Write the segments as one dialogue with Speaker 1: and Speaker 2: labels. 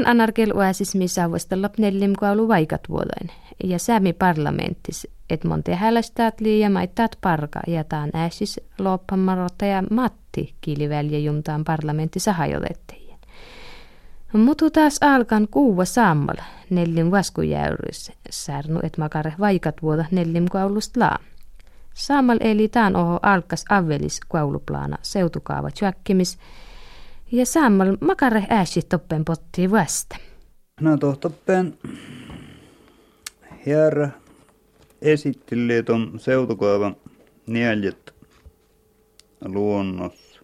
Speaker 1: Taan anarkel uäsismi saavustella neljim kuulu vaikat vuoden. Ja säämi parlamenttis, et monte hälästäät liian maittaat parka ja taan ääsis ja Matti kiilivälje jumtaan parlamentissa hajotettiin. Mutu taas alkan kuuva sammal neljim vaskujäyrys, särnu et makare vaikat vuoda neljim kuulust laa. Sammal eli taan oho alkas avelis kuuluplaana seutukaava tjäkkimis, ja sammal makare ääsi toppen pottiin vasta.
Speaker 2: No toppen herra esitteli tuon seutukaavan neljät luonnos.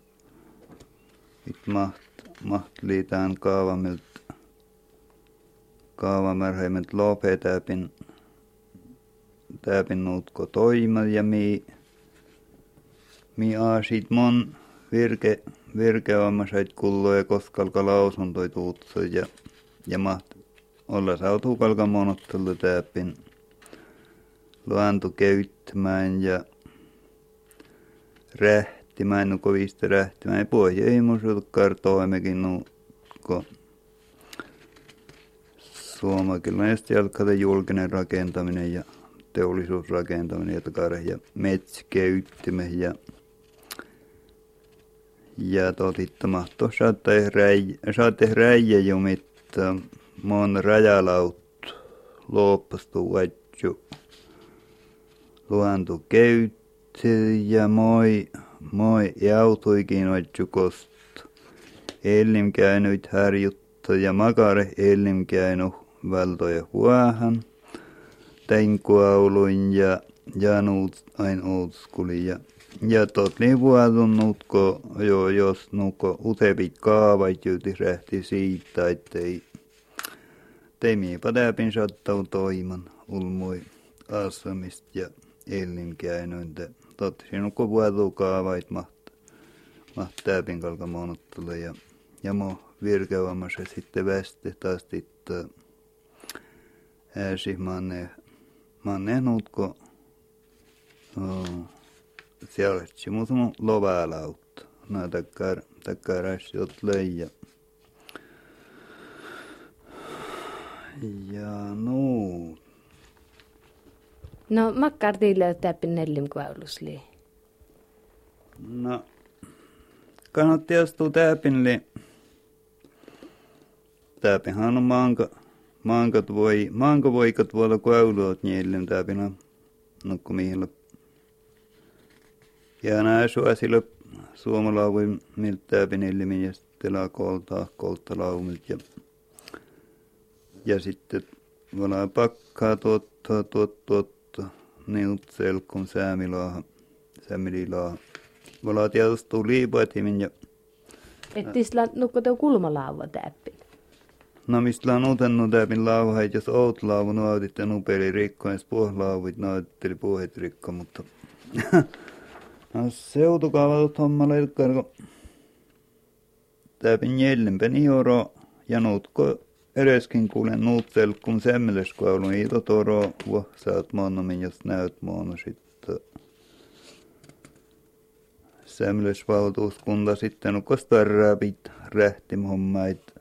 Speaker 2: Nyt maht, maht liitään kaavamilt kaavamärheimet lopee täpin täpin nuutko toima ja mi mi aasit mon virke virkeämmäiset kulloja koskalka lausuntoi tuutso ja, ja maht olla sautuu kalka monottelu täpin luantu käyttämään ja rähtimään, no kovista rähtimään. Pohja ei mun kartoimekin nuukko. Suomakilla ja sitten julkinen rakentaminen ja teollisuusrakentaminen ja takare ja metsäkäyttäminen ja ja totitta mahto saatte räi, saatte räijä jumitta mon rajalaut loppastu vaitju luonto käytti ja moi moi jautuikin vaitju kost. Elim käynyt harjuttu ja makare elim käynyt valtoja huahan tein kuauluin ja ja nuut ain ootskuli ja ja tot niin vuotunnutko jo jos nuko utepit kaavait juti rähti siitä, ettei teimiipä täpin sattau toiman ulmoi asemista ja elinkäinointä. Totti sinukko vuotu kaavait maht, maht täpin kalka ja, ja mo virkevammassa sitten väste taas että ääsi manne, manne nutko. Oh seuraavaksi muutama lovalautta. No takkar, takkar asiat leija. Ja no.
Speaker 1: No makkar tiille täppi nellim kuaulusli.
Speaker 2: No. Kannatti astua täpinli. Täpihän on maanka. Maankat voi, maanka voikat voida kuauluot niille täpinä. No kun mihin ja nämä suosilla suomalauvin miltä penellimin ja sitten koltaa kolttalaumilta ja, ja sitten vala pakkaa tuottaa tuottaa niut selkun säämilaaha säämililaaha. Vala tietysti liipoitimin ja
Speaker 1: että isla nukko kulmalauva täppi.
Speaker 2: No mistä on utennut täpin lauha, jos oot lauvu nuotit ja nupeli rikko, ja puhlauvit nuotitteli puhet rikko, mutta Seutukaavatut hommalla ilkkar, kun täpin jäljempän ioro ja nuutko edeskin kuulen nuut selkkun semmeles, kun olen ito toro, saat monomin, jos näyt mono sitten. Semmeles valtuuskunta sitten ukos rähtim hommait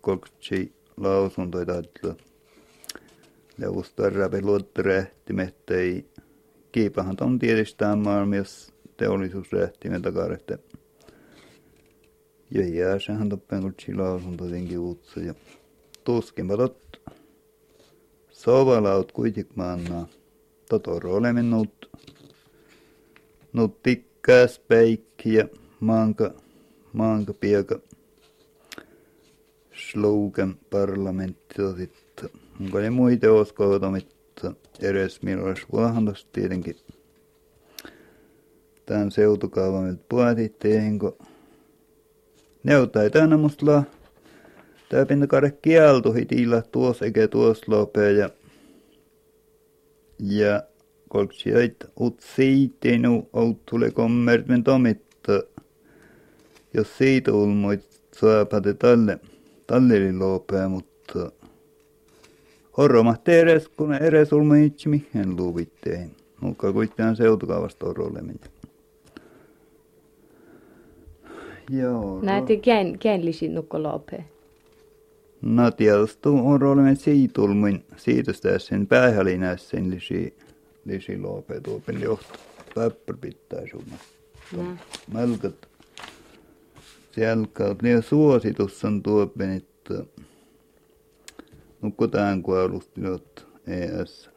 Speaker 2: kolktsi lausuntoja taitla. Leus tarraapit luotta rähtimet ei kiipahan on tietysti maailmassa teollisuusrähtimen takarehte. Ja jääsehän toppen kun chilausun tietenkin uutsa. Ja tuskinpa tot sovalaut kuitenkin maannaa. Totoro olemme nuut, nuut pikkäs peikki ja maanka, maanka pieka slogan parlamentti sitten. Onko ne muita uskoitomita edes milloin olisi tietenkin tämän seutukaavan nyt puhuttiin, kun neutai tänä musta Tää pinta kare kieltu hitillä tuos eikä tuos lopee ja ja kolksi jäit ut siitinu out tule kommertmen tomitta. Jos siitä ulmoit saapate talle talleli lopee mutta horromat eres kun eres ulmoit mihin luvitteen mutta kuitenkin seutukaavasta on roleminen
Speaker 1: Joo. Näitä kään, käänlisi nukko lope.
Speaker 2: No tietysti on olemme siitulmin siitästä sen päähälinässä lisi, lisi lopetuopin johto. Päppär pitää suunnasta. No. Melkät. Siellä niin suositus on tuopin, että nukkutaan kuolustilot ES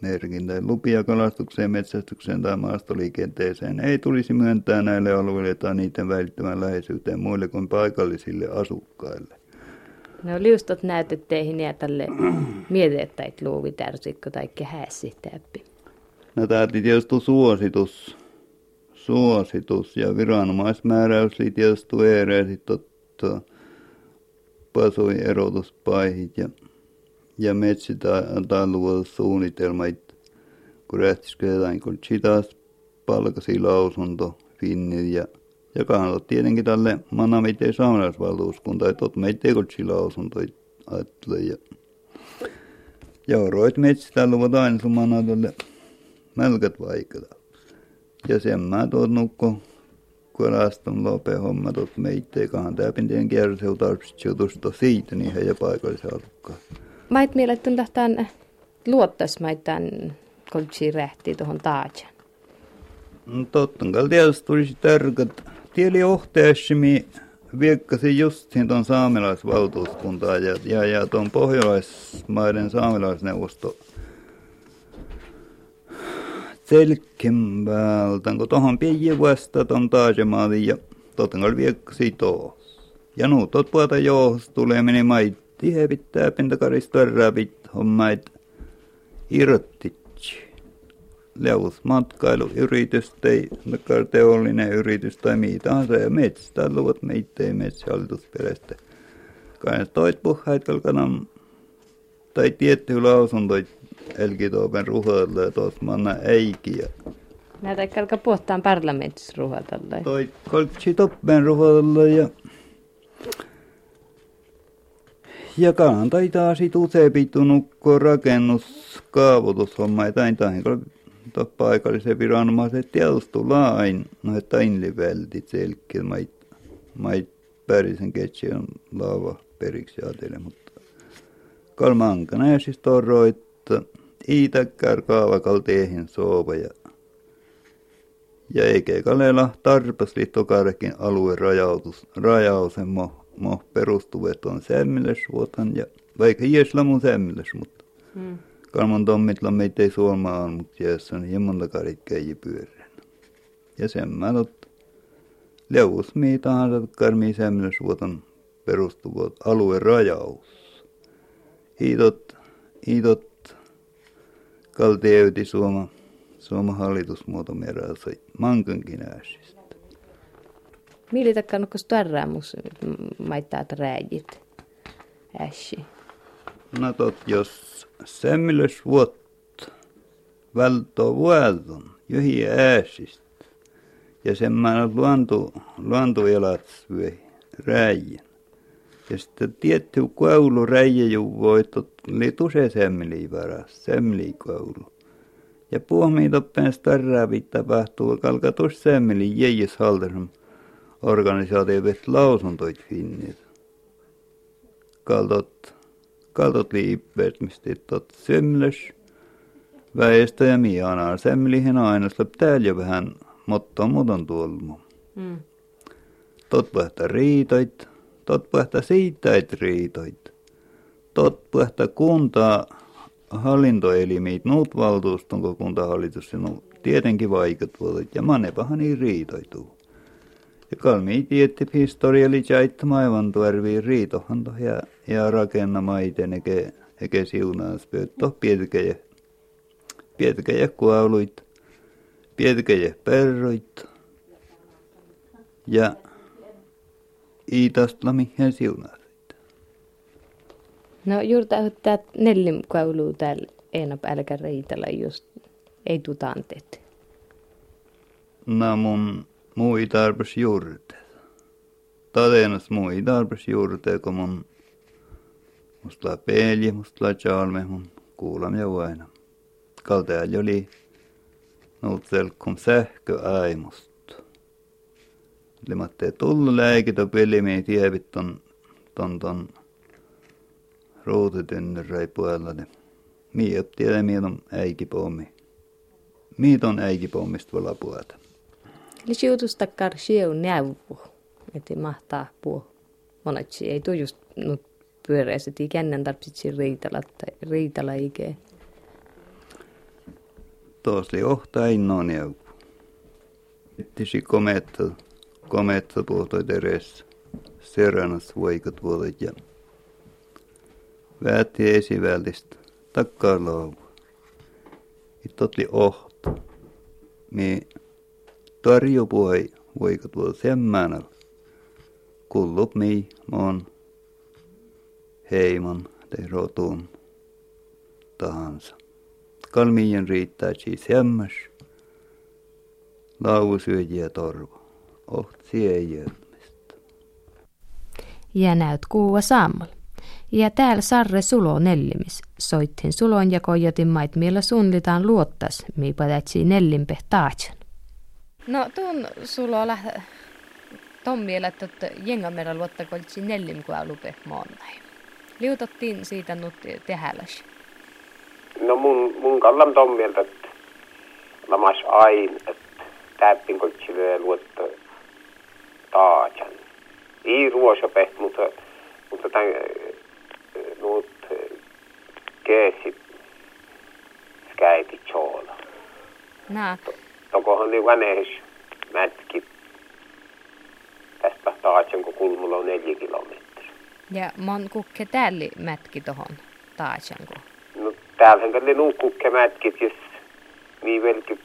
Speaker 2: merkintä. Lupia kalastukseen, metsästykseen tai maastoliikenteeseen ei tulisi myöntää näille alueille tai niiden välittämään läheisyyteen muille kuin paikallisille asukkaille.
Speaker 1: No liustot näytet teihin ja tälle mietettäit luuvi tärsikko tai kehäsi täppi.
Speaker 2: No tämä tietysti suositus, suositus ja viranomaismääräys tietysti eereet totta pasoi erotuspaihit ja ja metsätalousuunnitelma, kun rähtisketään, kun sitas palkasi lausunto finnit ja ja kannattaa tietenkin tälle Manamite saamelaisvaltuuskunta, että olet meitä tekotsi lausunto ajattelee. Ja, ja roit metsitä luvat aina sun mana tälle melkät vaikata. Ja sen mä tuot nukko, kun rastan lope homma tuot meitä, kahan täpin tien kierroseutarpsit siitä niin heidän paikallisen asukkaan.
Speaker 1: Mait mielettyn lähtään luottasmaitaan koltsi rähti tuohon taajan.
Speaker 2: No totta kai tietysti tulisi tärkeät. Tieli ohteessimi viekkasi just tuon saamelaisvaltuuskuntaa ja, ja, ja tuon pohjalaismaiden saamelaisneuvosto selkin päältä, kun tuohon pieni vasta tuon taajamaali ja totta kai viekkasi tuossa. Ja nuutot puolta johos tulee meni Tihe pitää pintakarista pit hommait irrottitsi. Leus matkailuyritys tai teollinen yritys tai mitä tahansa ja metsä luvat meitä ei metsähallitusperästä. Kai toit puhait kalkanam tai tietty lausunto elkitoopen ruhalla ja tuossa manna eikiä.
Speaker 1: Näitä kalka puhutaan parlamentissa ruhalla.
Speaker 2: Toi koltsi toppen ruhalla ja ja kalan taitaa sit useampi nukko rakennuskaavoitushomma. Ja tain tain to paikallisen viranomaiset lain, no että inliveltit selkeä mait, mait pärisen on laava periksi ajatelle, mutta kalmankana ja siis torroit iitäkkär kaavakal teihin soova ja ja eikä kalela tarpas liittokarkin alueen rajautus, rajausemmo mo perustuvet on sämmilösvuotan ja vaikka iesla mun sämmilös, mutta mm. kalman tommitla meitä ei suomaa on, mutta jäs on hieman takarit käji pyörän. Ja sen mä tot leuvus mii tahansa karmi sämmilösvuotan perustuvat alueen rajaus. Hiitot, hiitot kaltieyti Suoma, Suoma hallitusmuoto merässä mankankin ääsistä.
Speaker 1: Millä takkaan onko starraamus maittaa rääjit? Ässi.
Speaker 2: No tot, jos semmilös vuot välto vuodon, johi ääsistä. Ja semmoinen luonto, luontoelat syö rääjän. Ja sitten tietty koulu räijä ju voitot, oli tuse semmeli varas, semmeli koulu. Ja puomiitoppen starraavit tapahtuu kalkatus semmeli jäijäs halterum organisaatiot lausuntoit finnit. Kaltot, kaltot liippert, mistä tot semles. Väestö ja mianaa semlihin aina slöp täällä vähän, mutta muuten tuolmu. Mm. Tot pähtä riitoit, tot pähtä siitäit riitoit. Tot pähtä kuntaa hallintoelimit, nuut valtuuston, kun kuntahallitus, no tietenkin vaikat vuodet, ja manepahan niin riitoituu. Ja kalmi tietti historialli aivan tuarvi riitohan ja, ja rakenna iten eke, eke siunaas pöytto pietkäjä. Pietkäjä kuoluit, pietkäjä perroit ja iitastla mihin siunaas.
Speaker 1: No juuri tämä neljän kuuluu täällä älkä riitellä just ei tutanteet.
Speaker 2: No mun mui tarpes juurte. Tadenas tarpes juurte, kun mun musta la peeli, musta la mun kuulam ja vaina. Kaltea oli nuutselkum sähkö aimust. Limatte tullu lääkitä pelimiin tievit ton, ton, ton ruutitynnyräi puolella. Mi opti ja on äikipommi. Miit on äikipommista volla puolta.
Speaker 1: Eli siutusta karsieu näyvu, että mahtaa puu. Monetsi ei tuu just nyt pyöreästi kännen tarvitsi riitala riitala ikään.
Speaker 2: Tuossa oli ohta innoon näyvu. Ittisi kometta, kometta puhutoit edes. Serannas voikat vuodet ja väätti esivälistä takkaa lauvu. Ittotli ohto. Mi tarjopuhai voikat vuodet semmänällä. Kullup mi mon heimon tai rotun tahansa. Kalmiin riittää siis hemmäs. Lauvusyöjiä torvo. Ohtsi ei
Speaker 1: Ja näyt kuua saamalla. Ja täällä Sarre Sulo nellimis. Soittin Sulon ja kojotin mait, millä suunnitaan luottas, mi padatsi nellimpe taatsan. No tuon Sulo lähtee Tom vielä, että jengamera luottakoltsi nellim kuin lupe moonnai. Liutottiin siitä nyt tehäläs.
Speaker 3: No mun, mun kallan tom mieltä, että lamas ain, että täppin koltsille luotta taatsan. Ei ruosopeh, mutta, mutta tämän nuut keesi skäiti choola.
Speaker 1: Nää.
Speaker 3: Tokohan niin vanehis mätki tästä taatsan, kun kulmulla on neljä kilometriä.
Speaker 1: Ja mon kukke tälli mätki tohon taatsan, kun?
Speaker 3: No täällähän tälle nuu kukke mätkit, jos niin velkyt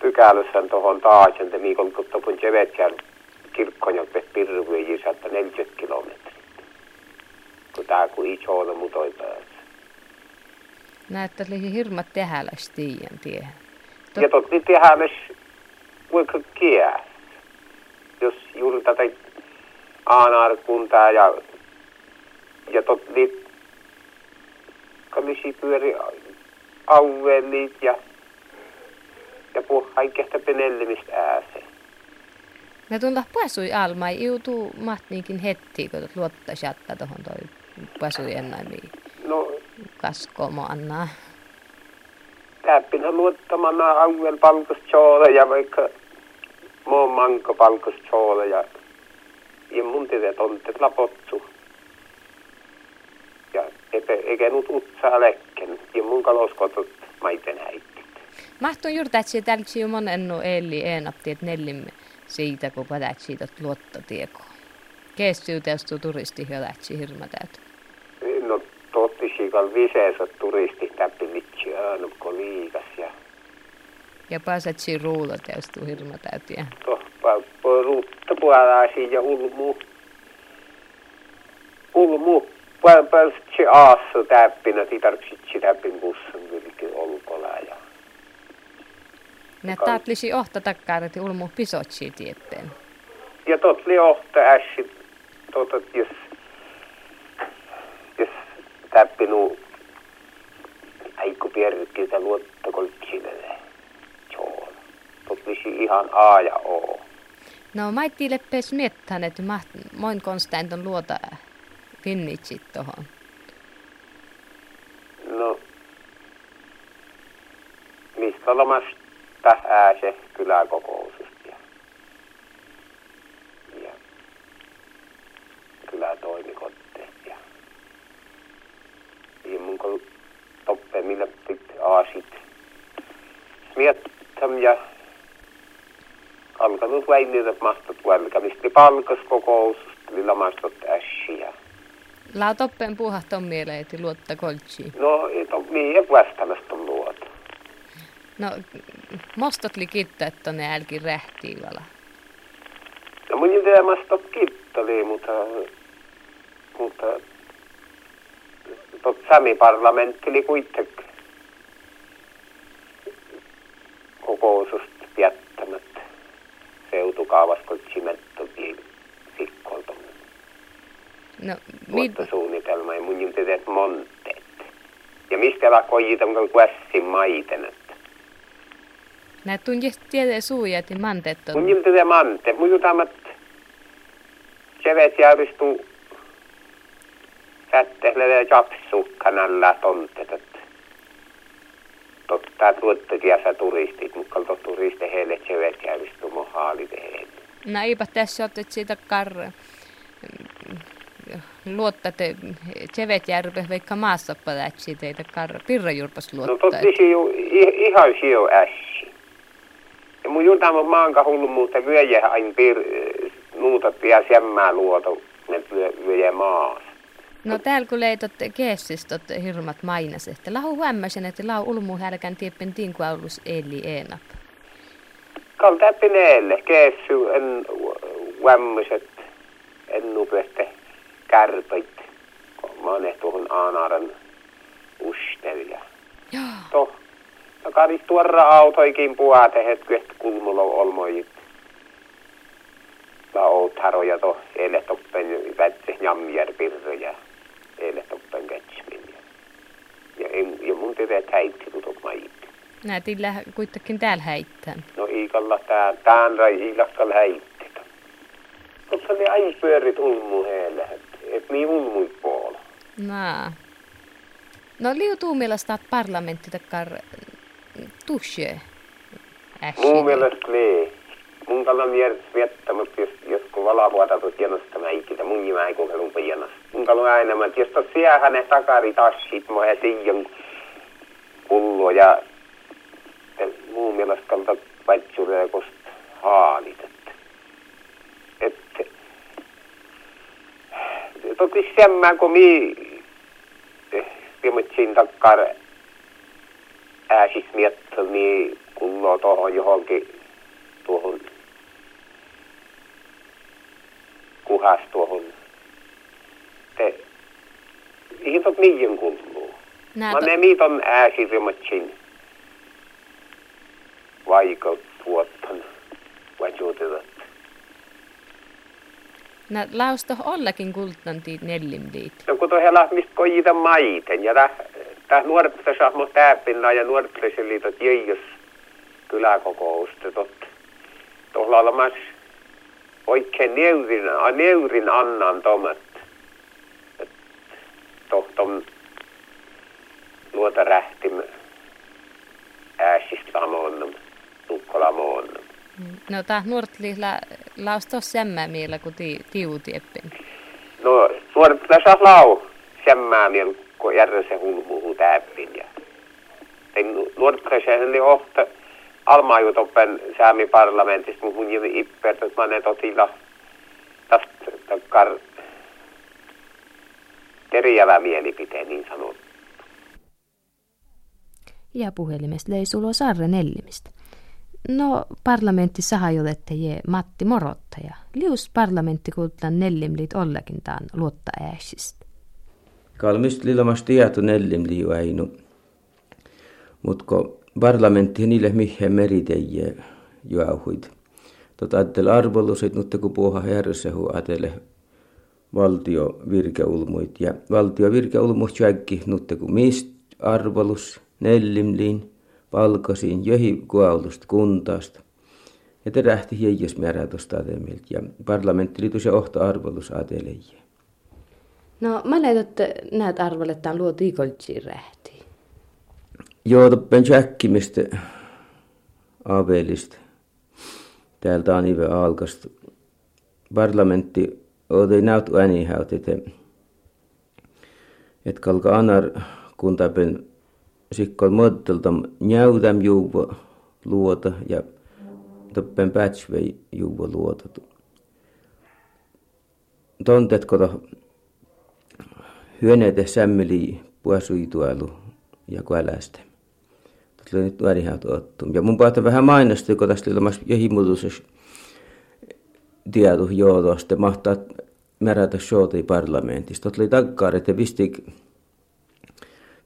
Speaker 3: pykälässä tuohon taatsan, te miikon kuttopun jevetjärn kirkkonjoppe pirvejä 140 kilometriä. Kun tää kun iso mutoi päässä.
Speaker 1: Näyttää lihi hirmat tehäläs tiiän tie.
Speaker 3: Tot... Ja totti tehäläs vaikka kiääs. Jos juuri tätä aanaarkuntaa ja, ja totti kamisi pyöri alueellit ja ja puhuu kaikesta penellimistä ääseen.
Speaker 1: Ne tuntuu puasui alma, ei joutuu mahtiinkin heti, kun luottaisi jättää tuohon toi puasui ennaimiin. Kaskomo annaa.
Speaker 3: Täppinä luottamana alueen palkustoolle ja vaikka muun manko palkustoolle ja, ja mun tiedät on te lapotsu. Ja eikä nyt utsaa lekken ja mun kaloskotot maiten häittit.
Speaker 1: Mahtun juuri tätsi tälksi jo monen eli enapti, että nellimme siitä, kun padat siitä luottotieko. Kestyy turisti hyödätsi hirma täytä.
Speaker 3: Totti siikal viseensä turisti täppi mitsi äänukko liikas ja...
Speaker 1: Ja pääsetsi ruulla täystu hirma täytiä.
Speaker 3: Tohpa ruutta puolasi ja ulmu. Ulmu. Pääsetsi aassa täppinä, titarksitsi täppin bussan vilki olkola ja...
Speaker 1: Ne taatlisi ohta takkaaret ulmu pisotsi tieppeen.
Speaker 3: Ja tot li ohta ässi, tota, jos, jos täppinu äikku pierrykkiitä luottokoltsille joo. Tot lisi ihan A ja O.
Speaker 1: No maitti leppees miettään, että moin on luota finnitsit tohon.
Speaker 3: No, mistä lomasta ääse kyläkokoususta. Ja, ja kylätoimikotte. Ja, ja mun kun toppe millä pit aasit. Miettam ja alkanut väinniä mastot välkämistä palkas kokoususta, millä mastot ässiä.
Speaker 1: Laa toppen puhahton mieleen, että luotta koltsiin.
Speaker 3: No, niin ei vastaamasta luota.
Speaker 1: No, mostot li kitta, että ne älki rähtii vala.
Speaker 3: No mun idea mastot kittali, mutta, mutta tot sami parlamentti li kuitenkin kokousust jättämättä seutukaavas kun simettotiin sikkolta. No, suunnitelma ja mun idea monteet. Ja mistä la kojitam kun kuessin maiten,
Speaker 1: Nää tunjist tiedä suuja, että manteet
Speaker 3: on. Mun jiltä mante. Mun jutamat sevet järjestuu sättehle ja japsukkanalla tontet. Totta tuottakiassa turistit, mutta kalto turisti heille tsevet järjestumo haalit heille.
Speaker 1: No eipä tässä otet siitä karre luottatte Tsevetjärve vaikka maassa palatsi teitä karra pirrajurpas luottaa.
Speaker 3: No totti jo ihan sio ässi. Ja mun jutama maanka hullu muuta vyöjä ain pir nuutat ja semmää luoto ne vyöjä maas.
Speaker 1: No täällä kun leitot keessistot hirmat mainas, että lahu huommasin, että lau ulmu härkän tieppen tinkuaulus eli enap.
Speaker 3: Kal täppineelle keessy en huommiset en nupeste kärpeit, kun mä oon tuohon Aanaaren ustelija.
Speaker 1: Joo.
Speaker 3: Toh, no kadis tuorra autoikin puhate hetki, että kulmulla olmojit. Mä oot haroja to, eilen toppen pirroja, eilen toppen kätsmin. Ja, en, ja mun teet häitti tutot majit.
Speaker 1: Näetillä kuitenkin täällä häittää.
Speaker 3: No iikalla tää, tään rai iilakkal häitti. Mutta ne aina pyörit ulmu heille, et niin ulmui puolella.
Speaker 1: No. No liutuu mielestä parlamentti takkar tushe.
Speaker 3: Mun mielestä lee. Mun kallan mielestä viettämättä, jos, jos kun valavuota tuot hienosta mä ikinä, mun jimä ei kokeilun hienosta. Aina, että jos tuot siellä ne takari tassit, mä ja siian pullo ja, mun mielestä kalta paitsuudelle kosta haalit. Että toki semmän kun mi viimetsin takkar ääsis miettä, niin kulloo tuohon johonkin tuohon kuhas tuohon. Te, ihan tot mihin kulluu. Mä ne miiton ääsi viimetsin vaikka vuottan vajuutetat.
Speaker 1: No lausto ollakin kultanti nellimliit.
Speaker 3: No kun tuohon mistä kojita maiten ja täh nuorten sahmo täpinna ja nuorten liitot jäijäs kyläkokousta tot. Tuolla olemas oikein neurin, neurin annan tomat. Tohton luota rähtim ääsistä samoin, tukkola moonnam.
Speaker 1: No tää nuortli la, lausto semmää miellä kun ti, tiutieppin.
Speaker 3: No nuortli saa lau semmää miellä kun järjessä hulmuu täppin. Ja nuortli se oli ohta almaajutoppen säämi parlamentista mun jimi ippert, että mä ne totilla tästä takkar eriävä mielipiteen niin sanottu.
Speaker 1: Ja puhelimesta sulo Sarre Nellimistä. No, parlamentti sahajolette je Matti Morottaja. Lius parlamentti kultlan nellimlit ollakin taan luotta ääsistä.
Speaker 4: Kalmist lilamas tieto nellimliu äinu. Mutko parlamentti niille mihin meriteje juauhuit. Tota ajattel arvolusit, mutta kun puhua hersehu ajatelle valtio virkeulmuit. Ja valtio virkeulmuit jäkki, mutta kun mist arvolus nellimliin – palkasin johi kuaulusta kuntaasta. Ja te rähti hiijäs määräytosta atemilta ja parlamentti liityi se ohta arvolus ateleje.
Speaker 1: No mä näet, että näet arvolettaan luo tiikoltsiin rähti.
Speaker 4: Joo, toppen jäkkimistä avelista. Täältä on ive alkasta. Parlamentti oli näyt äänihäyt, että et kalka anar kuntapen sikkol moddelta njäudäm juuva luota ja toppen pätsvei juuva luota. Tontet kota hyöneete sämmeli puasuituailu ja kuälästä. Tätä nyt värihän ottum. Ja mun päätä vähän mainostaa, kun tästä ilmassa jehimutusessa tieto johdosta mahtaa määrätä showta parlamentista. Oli takkaan, että vistik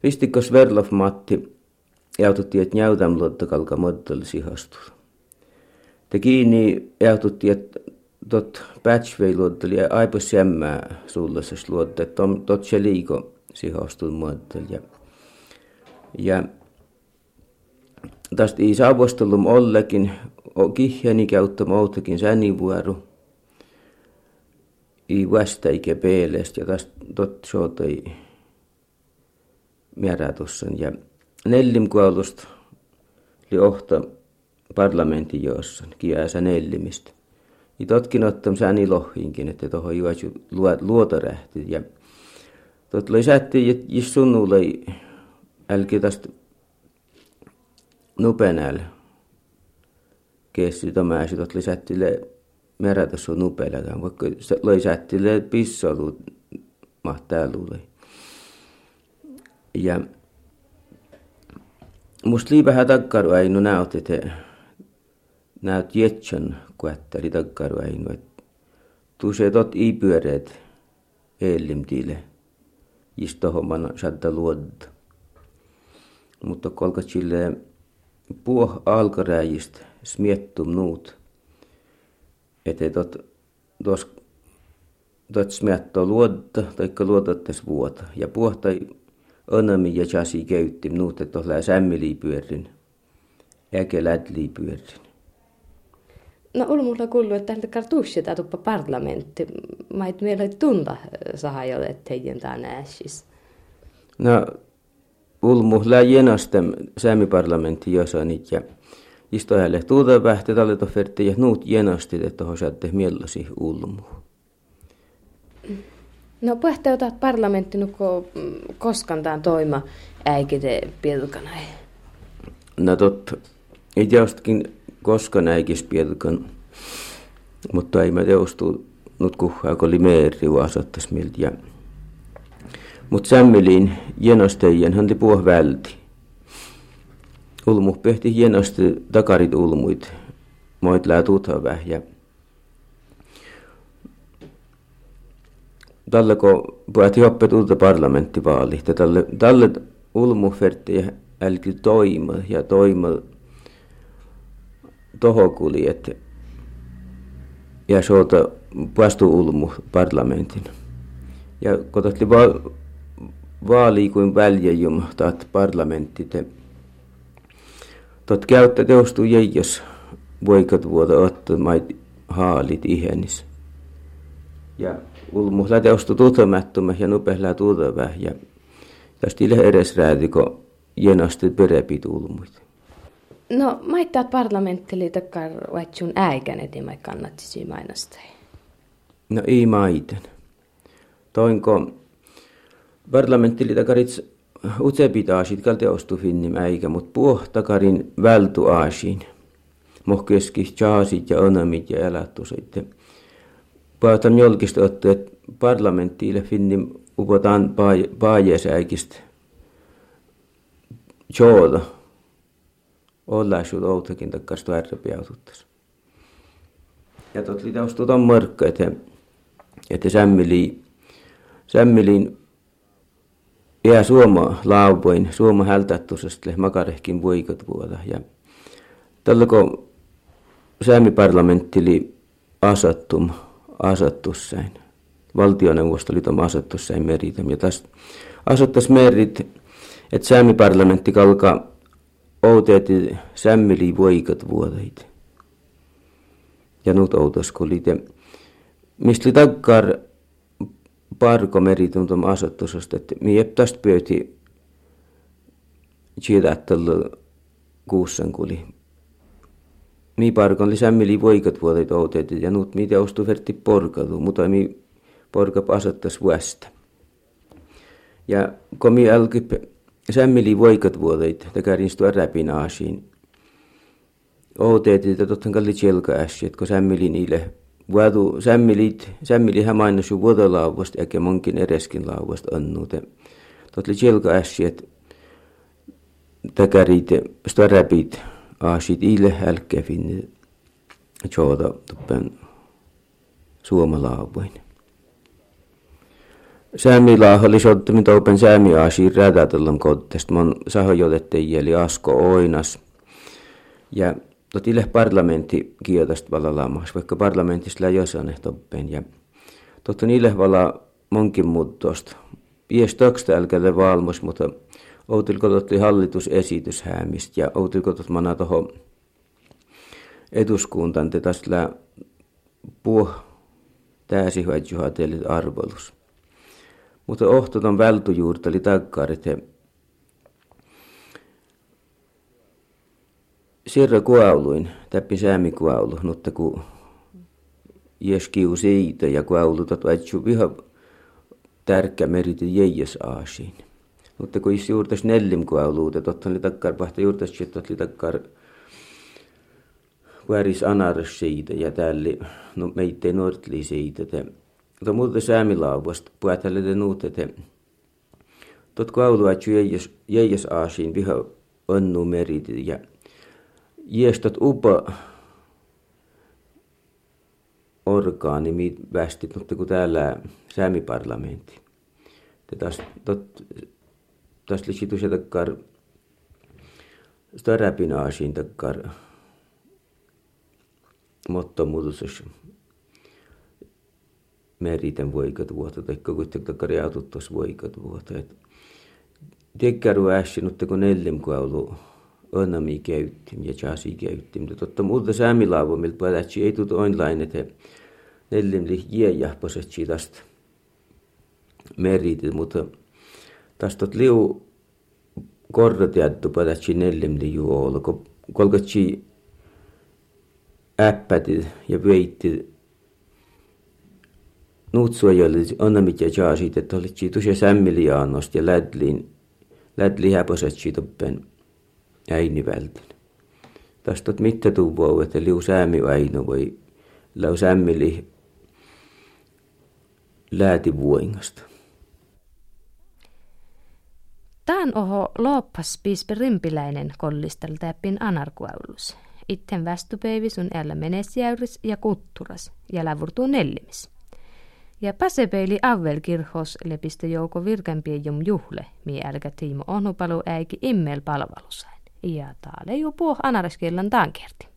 Speaker 4: Vistikko Sverlov Matti jaututti, että näytäm luottakalka moddel sihastus. Te kiinni jaututti, että tot patchway luotteli ja aipos jämmää sullasas luotta, että tot se liiko sihastus moddel. Ja, tästä ei saavostelu ollekin, kihjeni käyttämä outokin sännivuoru. I vasta ike peelest ja tästä tot sootoi määrätussan. Ja nellim kuulusta oli ohta parlamentin joossan, kiääsä nellimistä. Ja totkin ottam sääni lohinkin, että tuohon juosu luotorähti. Ja tot loi säätti, että jos sunnulle älki tästä nupenällä kessi tämä ja tot lisättille merätössä nupeletaan, vaikka loi sättille pissolu mahtaa luulei. Ja musta liipähän takkaru ei no näyt, että näyt jetsän kuettari takkaru ei no, että se tot i-pyöreet eellimtiille, istohomman saattaa luodda. Mutta kolkat sille puh alkaräjistä smiettum nuut, että tot, tos, tot smietto luodda, taikka luodattes vuota. Ja puhtai onami ja chasi käytti nuut, että tuolla sämmili pyörin, eikä lädli pyörin.
Speaker 1: No on mulla kuullut, että täältä kartuussi tai tuppa parlamentti. Mä et meillä tunta saha jo, että heidän tämä näsis.
Speaker 4: No, ulmu lää jenastem säämiparlamentti josanit ja istohälle tuuta vähtä tallet offerti ja nuut jenastit, että hosatte miellosi ulmu.
Speaker 1: No puhetta otat parlamentti nuko mm, koskaan tämän toima äikite pilkana.
Speaker 4: No totta. Ei teostakin koskaan äikis pilkan. Mutta ei mä teostu nyt kuhaa, kun oli meeri vasattas miltä. Mutta sämmeliin jenostejen hän puh välti. Ulmu pehti hienosti takarit ulmuit. Moit lää tutava ja tälle kun puhuttiin oppe tulta parlamenttivaali, tälle, tälle ulmu ferti älki toima ja toima tohokuli, että ja soota puastu ulmu parlamentin. Ja kun va, vaali kuin väljäjum taat parlamentti, te tot käyttä teostu jäijäs voikat vuoda ottaa mait haalit ihenis. Ja ulmu läteostu tutemättömä ja nupehla tutevä ja tästä ile edes räätiko jenasti perepit ulmuit.
Speaker 1: No, maittaat parlamenttili takkar vaitsun äikän etimai kannattisi mainostaa.
Speaker 4: No ei maiten. Toinko parlamenttili takkarits utsepitaasit kalteostu finnim äikä, mut puh takarin vältu aasiin. Mohkeski jaasit ja onamit ja elättusit. Päätän jolkista ottaa, että parlamenttiille finnim upotaan paajesäikistä. Jooda olla siut outakin takkas tuärrepiaututtas. Ja tot li taustu ton mörkkä, että, että sämmili, jää suoma laupoin, suoma hältättusesta makarehkin voikat vuoda. Ja tällä kun säämiparlamentti oli asattum, asattussain. Valtioneuvosto oli tom asattussain meritam. Ja tästä asattas merit, että säämiparlamentti kalkaa outeeti sämmili voikat vuodeit. Ja nyt outas kolite. Mistä takkar parko merituntum asettusesta, että mi jep tästä pöyti chidattelu kuussen kuli. Mi parkon sämmili voikat vuodeit outeeti ja nyt mi teostu verti porkatu, mutta mi porka asettas vuosta. Ja kun mi alkoi sämmili voikat vuodeit, takarin stua räpin aasiin. Outeetit, että totten kalli tjelka äsi, kun sämmili niille vuodu sämmilit, sämmili hämainnus jo vuodolauvasta, eikä monkin ereskin lauvasta annuute. Totli tjelka takarit, stua räpit aasit ille hälkkäfin, tjooda tuppen suomalauvoin. Säämilaa oli soittaminen toupen säämi aasiin räätätellam kottest. Mon sahojotettiin eli Asko Oinas. Ja totille parlamentti kieltästä valalaamaksi, vaikka parlamentista lää jossain toppen. Ja totta niille vala monkin muuttosta. Ies taksta älkälle valmos, mutta outilko totti hallitusesitys häämistä ja outilko tot mana toho eduskuntaan te tästä puh Tääsi hoidjuhatelit arvolus. Mutta ohtoton vältujuurta oli takkaarit Sirra kuauluin, täppi säämi kuaulu, mutta ku jeskiu siitä ja kuaulu tot vaitsu viha tärkä meriti jäijäs aasiin. Mutta kun juurtas nellim kuaulu, että totta oli takkar pahta juurtas, että oli takkar väris anaras siitä ja täällä no, meitä nuortli siitä. Mutta muuta säämilaavasta puhutaan te nuut, että tot kuaulu vaitsu jäijäs aasiin viha onnu meriti ja Iestot upa orgaani, mit västit, mutta kun täällä säämiparlamentti. Tästä tästä lisätus ja takkar starapinaasiin takkar mottomuutus meriten voikat vuotta, tai kuitenkin takkar jaututtos voikat vuotta. Tekkäru äsken, mutta kun neljäm kun ollut onami käyttim ja jasi käyttim. Totta muuta saamilaavu, miltä ei tut online, että neljän li jiejahposet tästä meritit, mutta tästä liu kordotiattu padatsi neljän li juu olla, kun kolkatsi äppätit ja veitti nuutsua, joille onamit ja jaasit, että olitsi tuossa sämmiliaanost ja lädliin, lädli häposet toppen äini vältin. Tästä mitä tuvoo, että liu säämi aino voi lau säämili lääti vuengasta.
Speaker 1: Tään oho loppas piispe rimpiläinen kollistel täppin anarkuaulus. Itten västupeivi sun älä menesjäyris ja kutturas ja lävurtuu nellimis. Ja pääsepeili avvelkirhos lepistä jouko virkämpien jom juhle, mi älkä tiimo onupalu äiki immel palvelusai. Ja täällä jo puh anareskellan tankerti.